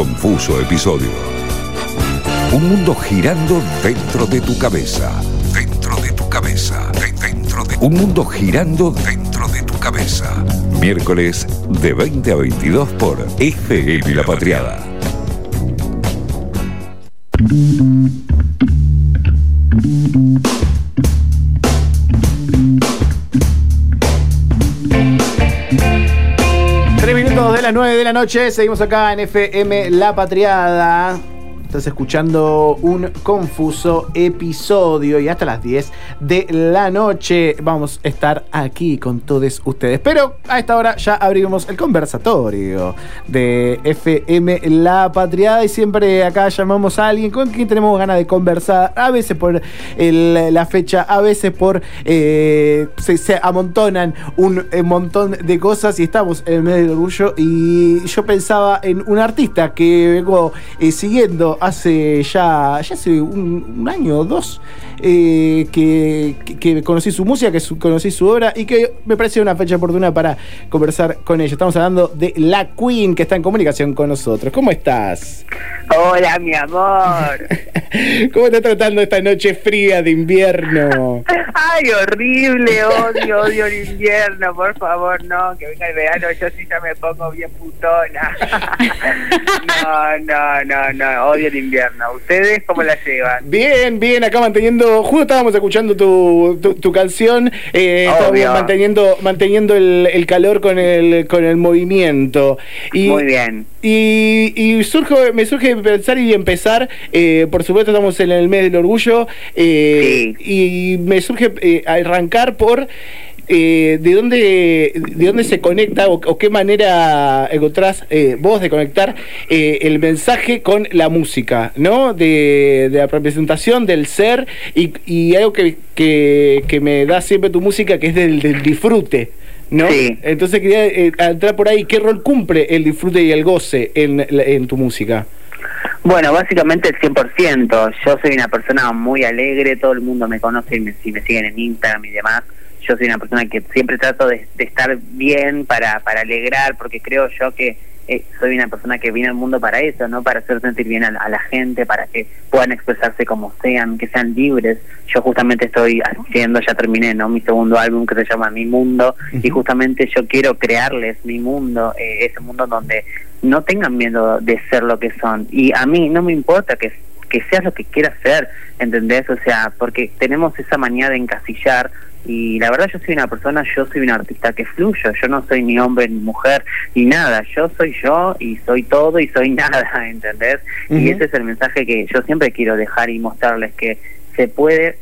confuso episodio. Un mundo girando dentro de tu cabeza. Dentro de tu cabeza. Dentro de Un mundo girando dentro de tu cabeza. Miércoles de 20 a 22 por FM La Patriada. Minutos de las 9 de la noche, seguimos acá en FM La Patriada. Estás escuchando un confuso episodio y hasta las 10 de la noche vamos a estar aquí con todos ustedes. Pero a esta hora ya abrimos el conversatorio de FM La Patriada y siempre acá llamamos a alguien con quien tenemos ganas de conversar, a veces por la fecha, a veces por... eh, se, amontonan un, eh, montón de cosas y estamos en mes del orgullo y yo pensaba en un artista que vengo eh, siguiendo hace ya, ya hace un, un año o dos eh, que, que- que conocí su música, que su- conocí su obra y que me parece una fecha oportuna para conversar con ella. Estamos hablando de La Queen que está en comunicación con nosotros. ¿Cómo estás? Hola, mi amor. ¿Cómo estás tratando esta noche fría de invierno? Ay, horrible, odio, odio el invierno, por favor, no, que venga el verano, yo sí ya me pongo bien putona. No, no, no, no, odio el invierno. ¿Ustedes cómo la llevan? Bien, bien, acá manteniendo, justo estábamos escuchando tu, tu, tu canción, eh, estábamos manteniendo, manteniendo el, el calor con el, con el movimiento. Y, Muy bien. Y, y surge, me surge pensar y empezar, eh, por supuesto estamos en el mes del orgullo, eh, y me surge arrancar por eh, de dónde de dónde se conecta o, o qué manera encontrás eh, vos de conectar eh, el mensaje con la música, ¿no? De, de la representación del ser y, y algo que, que, que me da siempre tu música que es del, del disfrute. ¿No? Sí. Entonces quería eh, entrar por ahí, ¿qué rol cumple el disfrute y el goce en, en tu música? Bueno, básicamente el 100%. Yo soy una persona muy alegre, todo el mundo me conoce y me, si me siguen en Instagram y demás. Yo soy una persona que siempre trato de, de estar bien para, para alegrar, porque creo yo que eh, soy una persona que viene al mundo para eso, ¿no? Para hacer sentir bien a, la- a la gente, para que puedan expresarse como sean, que sean libres. Yo justamente estoy haciendo, ya terminé, ¿no? Mi segundo álbum que se llama Mi Mundo, y justamente yo quiero crearles mi mundo, eh, ese mundo donde no tengan miedo de ser lo que son. Y a mí no me importa que, que seas lo que quieras ser, ¿entendés? O sea, porque tenemos esa manía de encasillar y la verdad yo soy una persona, yo soy un artista que fluyo, yo no soy ni hombre ni mujer ni nada, yo soy yo y soy todo y soy nada, ¿entendés? Y ese es el mensaje que yo siempre quiero dejar y mostrarles que se puede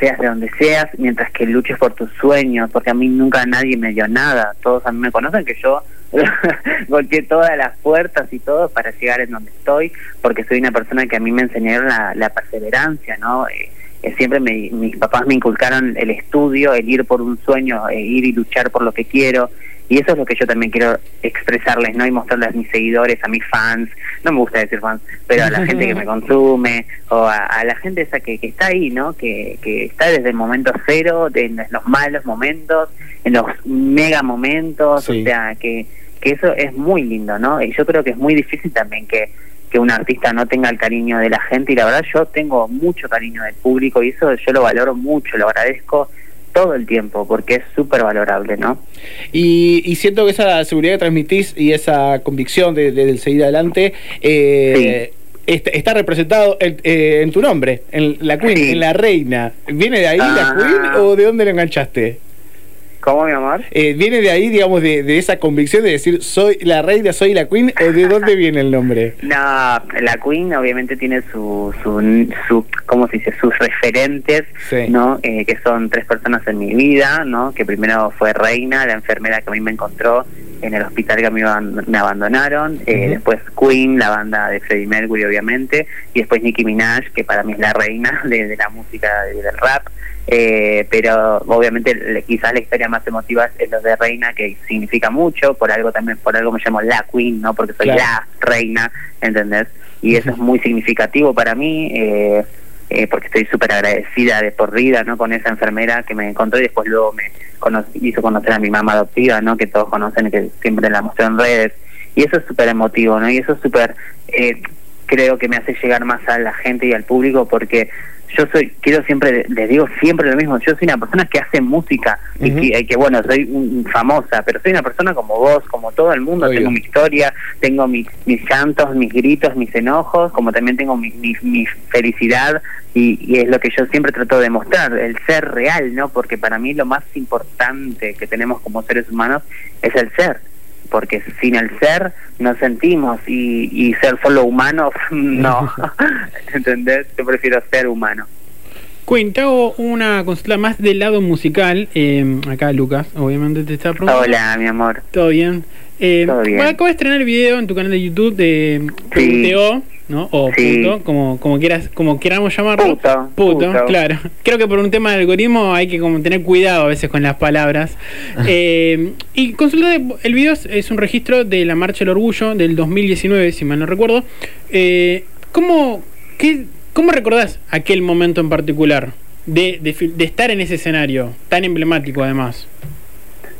seas de donde seas, mientras que luches por tus sueños, porque a mí nunca nadie me dio nada, todos a mí me conocen que yo golpeé todas las puertas y todo para llegar en donde estoy, porque soy una persona que a mí me enseñaron la, la perseverancia, ¿no? Eh, eh, siempre me- mis papás me inculcaron el estudio, el ir por un sueño, eh, ir y luchar por lo que quiero, y eso es lo que yo también quiero expresarles, ¿no? Y mostrarles a mis seguidores, a mis fans, no me gusta decir fans, pero a la gente que me consume, o a, a la gente esa que, que está ahí, ¿no? Que, que está desde el momento cero, de, en los malos momentos, en los mega momentos, Sí. o sea, que, que eso es muy lindo, ¿no? Y yo creo que es muy difícil también que, que un artista no tenga el cariño de la gente, y la verdad yo tengo mucho cariño del público, y eso yo lo valoro mucho, lo agradezco todo el tiempo, porque es súper valorable, ¿no? Y, y siento que esa seguridad que transmitís y esa convicción de, de- del seguir adelante eh, est- está representado en, eh, en tu nombre, en la Queen, Sí. en la reina. ¿Viene de ahí la Ah. Queen o de dónde lo enganchaste? ¿Cómo, mi amor? Eh, ¿Viene de ahí, digamos, de, de esa convicción de decir soy la reina, soy la Queen o de dónde viene el nombre? No, la Queen obviamente tiene su, su, su ¿cómo se dice? Sus referentes, Sí. ¿no? Eh, que son tres personas en mi vida, ¿no? Que primero fue Reina, la enfermera que a mí me encontró en el hospital que a mí me aban- me abandonaron, eh, después Queen, la banda de Freddie Mercury obviamente, y después Nicki Minaj, que para mí es la reina de, de la música y del rap. Eh, pero obviamente le- quizás la historia más emotiva es lo de Reina, que significa mucho, por algo también, por algo me llamo la Queen, ¿no? Porque soy Claro. la reina, ¿entendés? Y eso es muy significativo para mí, eh, eh, porque estoy súper agradecida de por vida, ¿no? Con esa enfermera que me encontró y después luego me cono- hizo conocer a mi mamá adoptiva, ¿no? Que todos conocen y que siempre la mostré en redes. y eso es súper emotivo, ¿no? Y eso es súper, eh, creo que me hace llegar más a la gente y al público porque yo soy, quiero siempre, les digo siempre lo mismo, yo soy una persona que hace música y que, bueno, soy famosa, pero soy una persona como vos, como todo el mundo, tengo mi historia, tengo mis llantos, mis gritos, mis enojos, como también tengo mi, mi, felicidad y, y, es lo que yo siempre trato de mostrar, el ser real, ¿no? Porque para mí lo más importante que tenemos como seres humanos es el ser porque sin el ser no sentimos y, y ser solo humanos no, ¿entendés? Yo prefiero ser humano. Hago una consulta más del lado musical. Eh, acá Lucas, obviamente te está preguntando. Hola, mi amor. ¿Todo bien? Eh, Todo bien. Bueno, acabo de estrenar el video en tu canal de YouTube de sí. ¿no? O punto, como, como quieras, como queramos llamarlo. Puto, puto, claro. Creo que por un tema de algoritmo hay que como tener cuidado a veces con las palabras. eh, y consulta, el video es, un registro de la Marcha del Orgullo del 2019, si mal no recuerdo. Eh, ¿cómo, qué, ¿Cómo recordás aquel momento en particular de, de, estar en ese escenario tan emblemático además?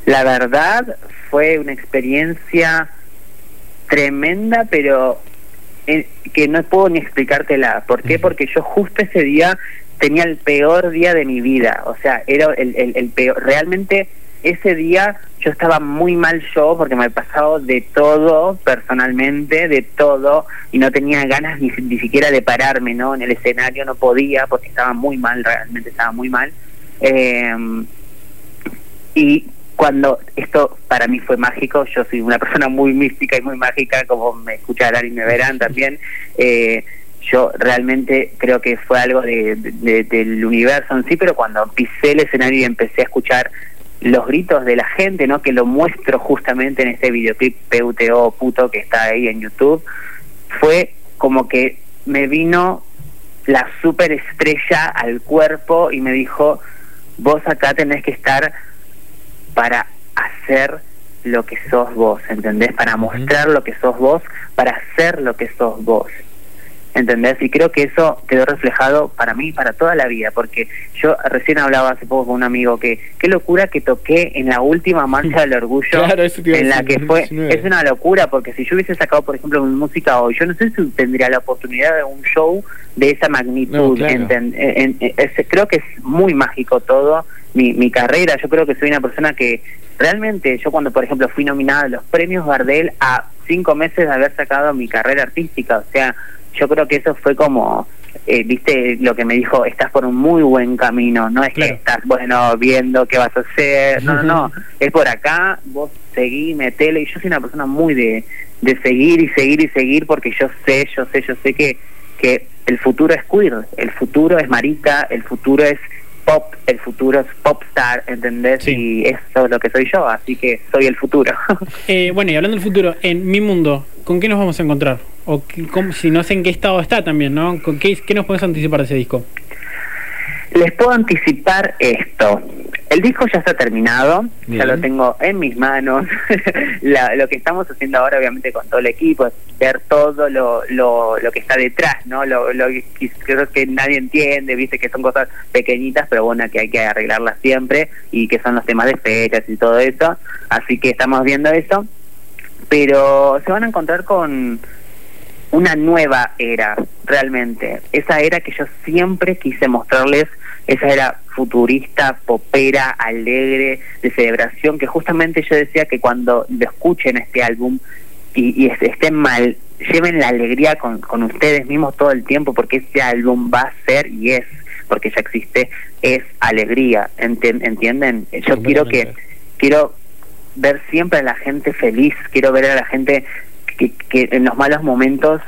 La verdad fue una experiencia tremenda, pero eh, que no puedo ni explicártela. ¿Por qué? Porque yo justo ese día tenía el peor día de mi vida. O sea, era el, el, el peor. Realmente ese día yo estaba muy mal yo porque me había pasado de todo personalmente, de todo, y no tenía ganas ni, siquiera de pararme, ¿no? En el escenario no podía porque estaba muy mal, realmente estaba muy mal. Eh, y cuando esto para mí fue mágico, yo soy una persona muy mística y muy mágica, como me escucharán y me verán también. Eh, yo realmente creo que fue algo de, del universo en sí, pero cuando pisé el escenario y empecé a escuchar los gritos de la gente, ¿no? Que lo muestro justamente en este videoclip PUTO puto que está ahí en YouTube, fue como que me vino la superestrella al cuerpo y me dijo, vos acá tenés que estar para hacer lo que sos vos, ¿entendés? Para mostrar lo que sos vos, para hacer lo que sos vos. ¿Entendés? Y creo que eso quedó reflejado para mí, para toda la vida, porque yo recién hablaba hace poco con un amigo que qué locura que toqué en la última marcha del orgullo, en la que fue, es una locura, porque si yo hubiese sacado, por ejemplo, mi música hoy, yo no sé si tendría la oportunidad de un show de esa magnitud, creo que es muy mágico todo, mi, mi carrera, yo creo que soy una persona que realmente, yo cuando, por ejemplo, fui nominada a los premios Gardel a cinco meses de haber sacado mi carrera artística, o sea, yo creo que eso fue como, eh, viste, lo que me dijo, estás por un muy buen camino, no es que estás, bueno, viendo qué vas a hacer, no, no, no, es por acá, vos seguí, metele, y yo soy una persona muy de, de seguir y seguir y seguir porque yo sé, yo sé, yo sé que, que el futuro es queer, el futuro es marica, el futuro es pop, el futuro es popstar, ¿entendés? Y eso es lo que soy yo, así que soy el futuro. eh, bueno, y hablando del futuro, en mi mundo, ¿con qué nos vamos a encontrar? O si no sé en qué estado está también, ¿no? ¿Con qué, qué nos podemos anticipar de ese disco? Les puedo anticipar esto. El disco ya está terminado, ya lo tengo en mis manos. lo que estamos haciendo ahora, obviamente, con todo el equipo, es ver todo lo, lo, lo que está detrás, ¿no? Lo, lo que que nadie entiende, viste que son cosas pequeñitas, pero bueno, que hay que arreglarlas siempre y que son los temas de fechas y todo eso. Así que estamos viendo eso. Pero se van a encontrar con una nueva era, realmente. Esa era que yo siempre quise mostrarles, esa era futurista, popera, alegre, de celebración, que justamente yo decía que cuando lo escuchen este álbum y, y estén mal, lleven la alegría con, con ustedes mismos todo el tiempo, porque este álbum va a ser y es, porque ya existe, es alegría, ¿entienden? Yo quiero que, quiero ver siempre a la gente feliz, quiero ver a la gente que, que en los malos momentos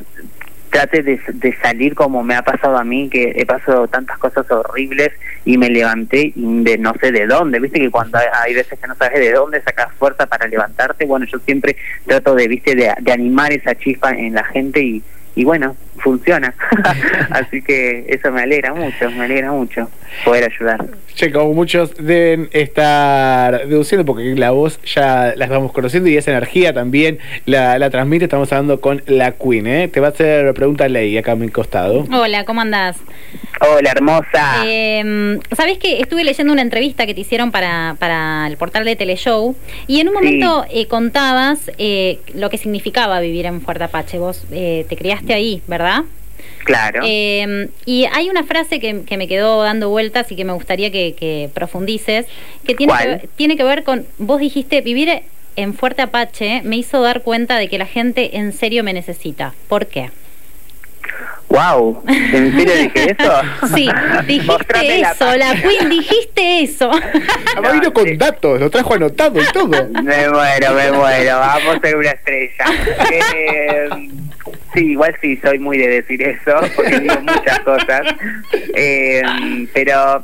trate de, salir como me ha pasado a mí, que he pasado tantas cosas horribles y me levanté de no sé de dónde, viste que cuando hay veces que no sabes de dónde sacas fuerza para levantarte, bueno, yo siempre trato de, viste, de animar esa chispa en la gente y, y bueno, funciona. Así que eso me alegra mucho, me alegra mucho poder ayudar. Che, como muchos deben estar deduciendo, porque la voz ya la estamos conociendo y esa energía también la, la transmite. Estamos hablando con la Queen, ¿eh? Te va a hacer pregunta Ley acá a mi costado. Hola, ¿cómo andás? Hola, hermosa. Eh, Sabés que estuve leyendo una entrevista que te hicieron para, para el portal de Teleshow y en un momento eh, contabas eh, lo que significaba vivir en Fuerte Apache. Vos eh, te criaste ahí, ¿verdad? Claro. Eh, y hay una frase que, que me quedó dando vueltas y que me gustaría que, que profundices, que tiene, ¿Cuál? que ver- tiene que ver con, vos dijiste, vivir en Fuerte Apache me hizo dar cuenta de que la gente en serio me necesita. ¿Por qué? Wow, ¿en serio dije eso? Sí, dijiste la eso, la. Queen, dijiste eso. Además vino con datos, lo trajo anotado y todo. Me muero, me muero, vamos a ser una estrella. Eh, sí, igual sí, soy muy de decir eso, porque digo muchas cosas. Eh, pero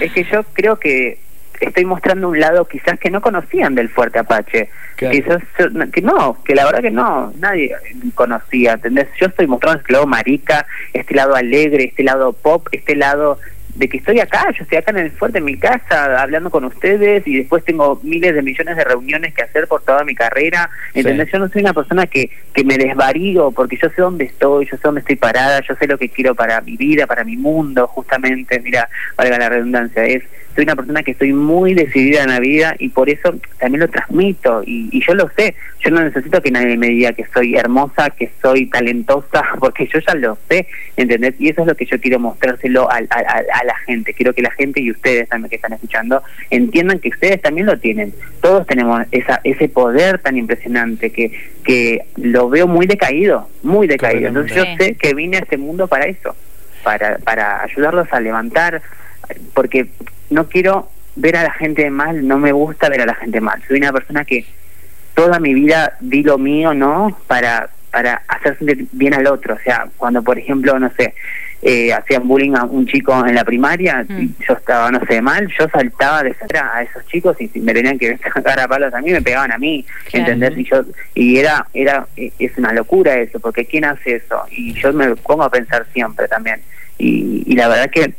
es que yo creo que estoy mostrando un lado quizás que no conocían del Fuerte Apache. Claro. Quizás yo- que no, que la verdad que no, nadie conocía, ¿entendés? Yo estoy mostrando este lado marica, este lado alegre, este lado pop, este lado de que estoy acá, yo estoy acá en el fuerte en mi casa hablando con ustedes y después tengo miles de millones de reuniones que hacer por toda mi carrera, ¿entendés? Sí. Yo no soy una persona que, que me desvarío porque yo sé dónde estoy, yo sé dónde estoy parada, yo sé lo que quiero para mi vida, para mi mundo, justamente, mira, valga la redundancia, es soy una persona que estoy muy decidida en la vida y por eso también lo transmito y, y yo lo sé, yo no necesito que nadie me diga que soy hermosa, que soy talentosa, porque yo ya lo sé, ¿entendés? Y eso es lo que yo quiero mostrárselo a, a- a la gente, quiero que la gente y ustedes también que están escuchando entiendan que ustedes también lo tienen, todos tenemos esa, ese poder tan impresionante que, que lo veo muy decaído, muy decaído, entonces yo sé que vine a este mundo para eso, para, para ayudarlos a levantar, porque no quiero ver a la gente mal, no me gusta ver a la gente mal. Soy una persona que toda mi vida di lo mío, ¿no? Para, para hacer bien al otro. O sea, cuando, por ejemplo, no sé, eh, hacían bullying a un chico en la primaria, Mm. y yo estaba, no sé, mal, yo saltaba de cerca a esos chicos y si me tenían que sacar a palos a mí, me pegaban a mí, Claro. ¿entendés? Y yo y era, era, eh, es una locura eso, porque ¿quién hace eso? Y yo me pongo a pensar siempre también. Y, y la verdad que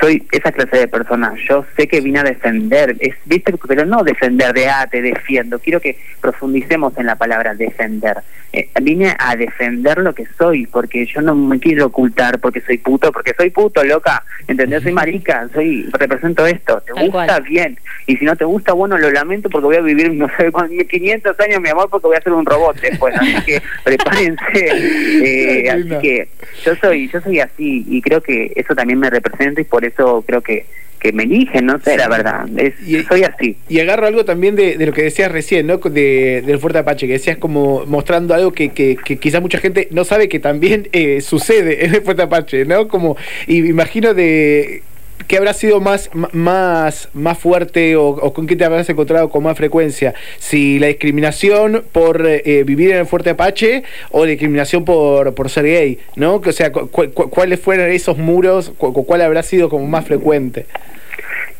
soy esa clase de persona. Yo sé que vine a defender, es, ¿viste? pero no defender de ah, te defiendo. Quiero que profundicemos en la palabra defender. Eh, vine a defender lo que soy, porque yo no me quiero ocultar porque soy puto, porque soy puto, loca. ¿Entendés? Soy marica, soy represento esto. ¿Te Tal gusta? cual. Bien. Y si no te gusta, bueno, lo lamento porque voy a vivir, no sé, con 500 años, mi amor, porque voy a ser un robot después. Así que prepárense. Eh, así que yo soy yo soy así y creo que eso también me representa y por eso creo que que me eligen no sé la verdad es, Y- soy así Y agarro algo también de, de lo que decías recién, ¿no? De, del Fuerte Apache, que decías como mostrando algo que, que, que quizás mucha gente no sabe que también eh, sucede en el Fuerte Apache, ¿no? Como, y me imagino de que habrá sido más, más, más fuerte o, o con qué te habrás encontrado con más frecuencia, si la discriminación por eh, vivir en el Fuerte Apache o la discriminación por, por ser gay, ¿no? Que, O sea, cu- cu- ¿cuáles fueron esos muros? Cu- cu- ¿Cuál habrá sido como más frecuente?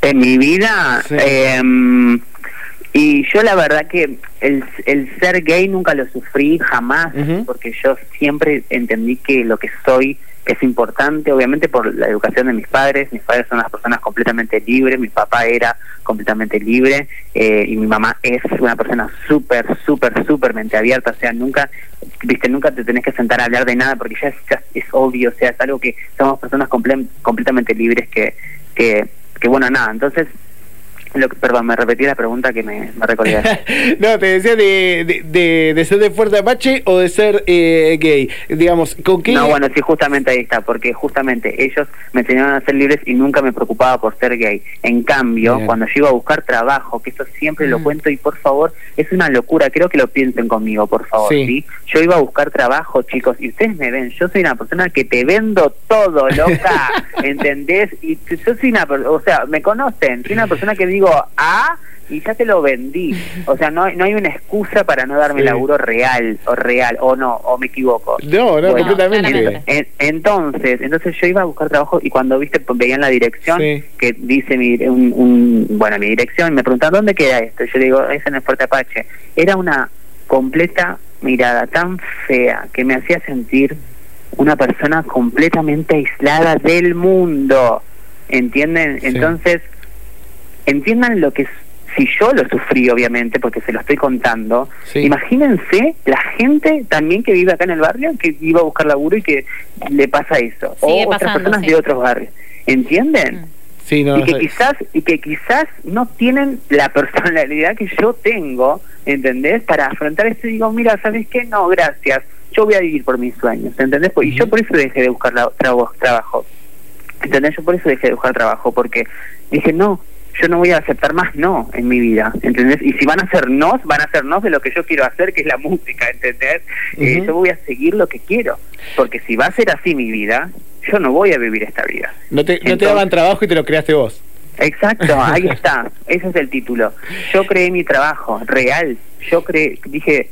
en mi vida Sí. em, y yo la verdad que el, el ser gay nunca lo sufrí jamás porque yo siempre entendí que lo que soy es importante, obviamente por la educación de mis padres, mis padres son unas personas completamente libres, mi papá era completamente libre eh, y mi mamá es una persona súper, súper, súper mente abierta, o sea, nunca, viste, nunca te tenés que sentar a hablar de nada porque ya es, ya es obvio, o sea, es algo que somos personas comple- completamente libres que, que, que, bueno, nada, entonces, lo que, perdón, me repetí la pregunta que me, me recordé. no, te decía de, de, de, de ser de Fuerte Apache o de ser eh, gay. Digamos, ¿con qué? No, bueno, sí, justamente ahí está, porque justamente ellos me enseñaron a ser libres y nunca me preocupaba por ser gay. En cambio, Bien. cuando yo iba a buscar trabajo, que eso siempre lo Mm. cuento y por favor, es una locura, creo que lo piensen conmigo, por favor, Sí. ¿sí? Yo iba a buscar trabajo, chicos, y ustedes me ven, yo soy una persona que te vendo todo, loca, ¿entendés? Y yo soy una, o sea, me conocen, soy una persona que digo, ah, y ya te lo vendí. O sea, no, hay- no hay una excusa para no darme Sí. laburo real, o real, o no, o me equivoco. No, no, Bueno, completamente. En- entonces, entonces yo iba a buscar trabajo y cuando viste veían la dirección Sí. que dice mi, un, un- bueno mi dirección me preguntaban dónde queda esto. Yo digo es en el Fuerte Apache. Era una completa mirada tan fea que me hacía sentir una persona completamente aislada del mundo. ¿Entienden? Sí. Entonces, entiendan lo que es, si yo lo sufrí obviamente porque se lo estoy contando, Sí. imagínense la gente también que vive acá en el barrio, que iba a buscar laburo y que le pasa eso, Sigue o otras personas sí. de otros barrios, ¿entienden? Mm. Sí, no, y que no sé. quizás y que quizás no tienen la personalidad que yo tengo, ¿entendés? Para afrontar esto y digo, mira, ¿sabes qué? No, gracias. Yo voy a vivir por mis sueños, ¿entendés? Pues, Y yo por eso dejé de buscar la- trabo- trabajo. ¿Entendés? Yo por eso dejé de buscar trabajo, porque dije, no, yo no voy a aceptar más no en mi vida, ¿entendés? Y si van a ser nos, van a ser nos de lo que yo quiero hacer, que es la música, ¿entendés? Eh, Ujú. yo voy a seguir lo que quiero, porque si va a ser así mi vida, yo no voy a vivir esta vida. No te, no te Entonces- daban trabajo y te lo creaste vos. Exacto, ahí está, ese es el título. Yo creé mi trabajo, real. Yo creé, dije,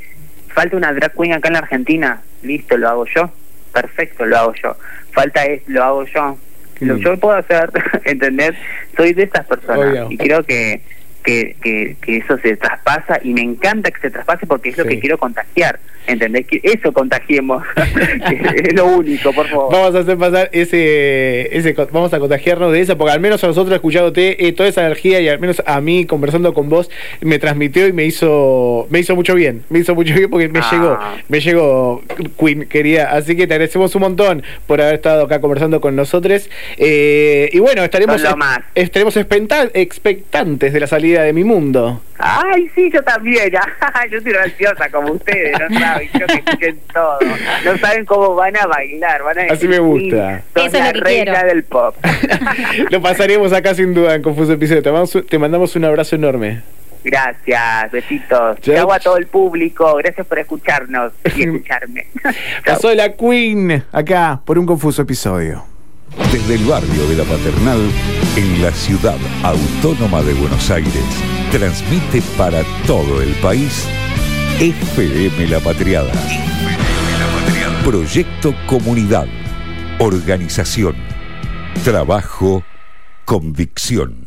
falta una drag queen acá en la Argentina, listo, lo hago yo. Perfecto, lo hago yo. Falta es, lo hago yo. Lo lindo. yo puedo hacer, ¿entendés? Soy de estas personas Obvio. y creo que, que, que, que eso se traspasa y me encanta que se traspase porque es lo que quiero contagiar, ¿entendés? Que eso contagiemos, que es lo único, por favor. Vamos a hacer pasar ese, ese, vamos a contagiarnos de eso, porque al menos a nosotros escuchándote, eh, toda esa energía y al menos a mí conversando con vos me transmitió y me hizo, me hizo mucho bien, me hizo mucho bien porque me Ah. llegó, me llegó Queen, querida, así que te agradecemos un montón por haber estado acá conversando con nosotros Eh, y bueno, estaremos, más. estaremos expecta- expectantes de la salida de mi mundo. Ay, sí, yo también. yo estoy ansiosa como ustedes, no que todo. No saben cómo van a bailar, van a Así me gusta. Sos Eso es la lo que reina quiero. del pop. Lo pasaremos acá sin duda en Confuso Episodio. Te mandamos, te mandamos un abrazo enorme. Gracias, besitos. Chau. Chau a todo el público, gracias por escucharnos y escucharme. Pasó la Queen acá por un Confuso Episodio. Desde el barrio de la Paternal, en la ciudad autónoma de Buenos Aires, transmite para todo el país FM La Patriada. Proyecto Comunidad. Organización. Trabajo. Convicción.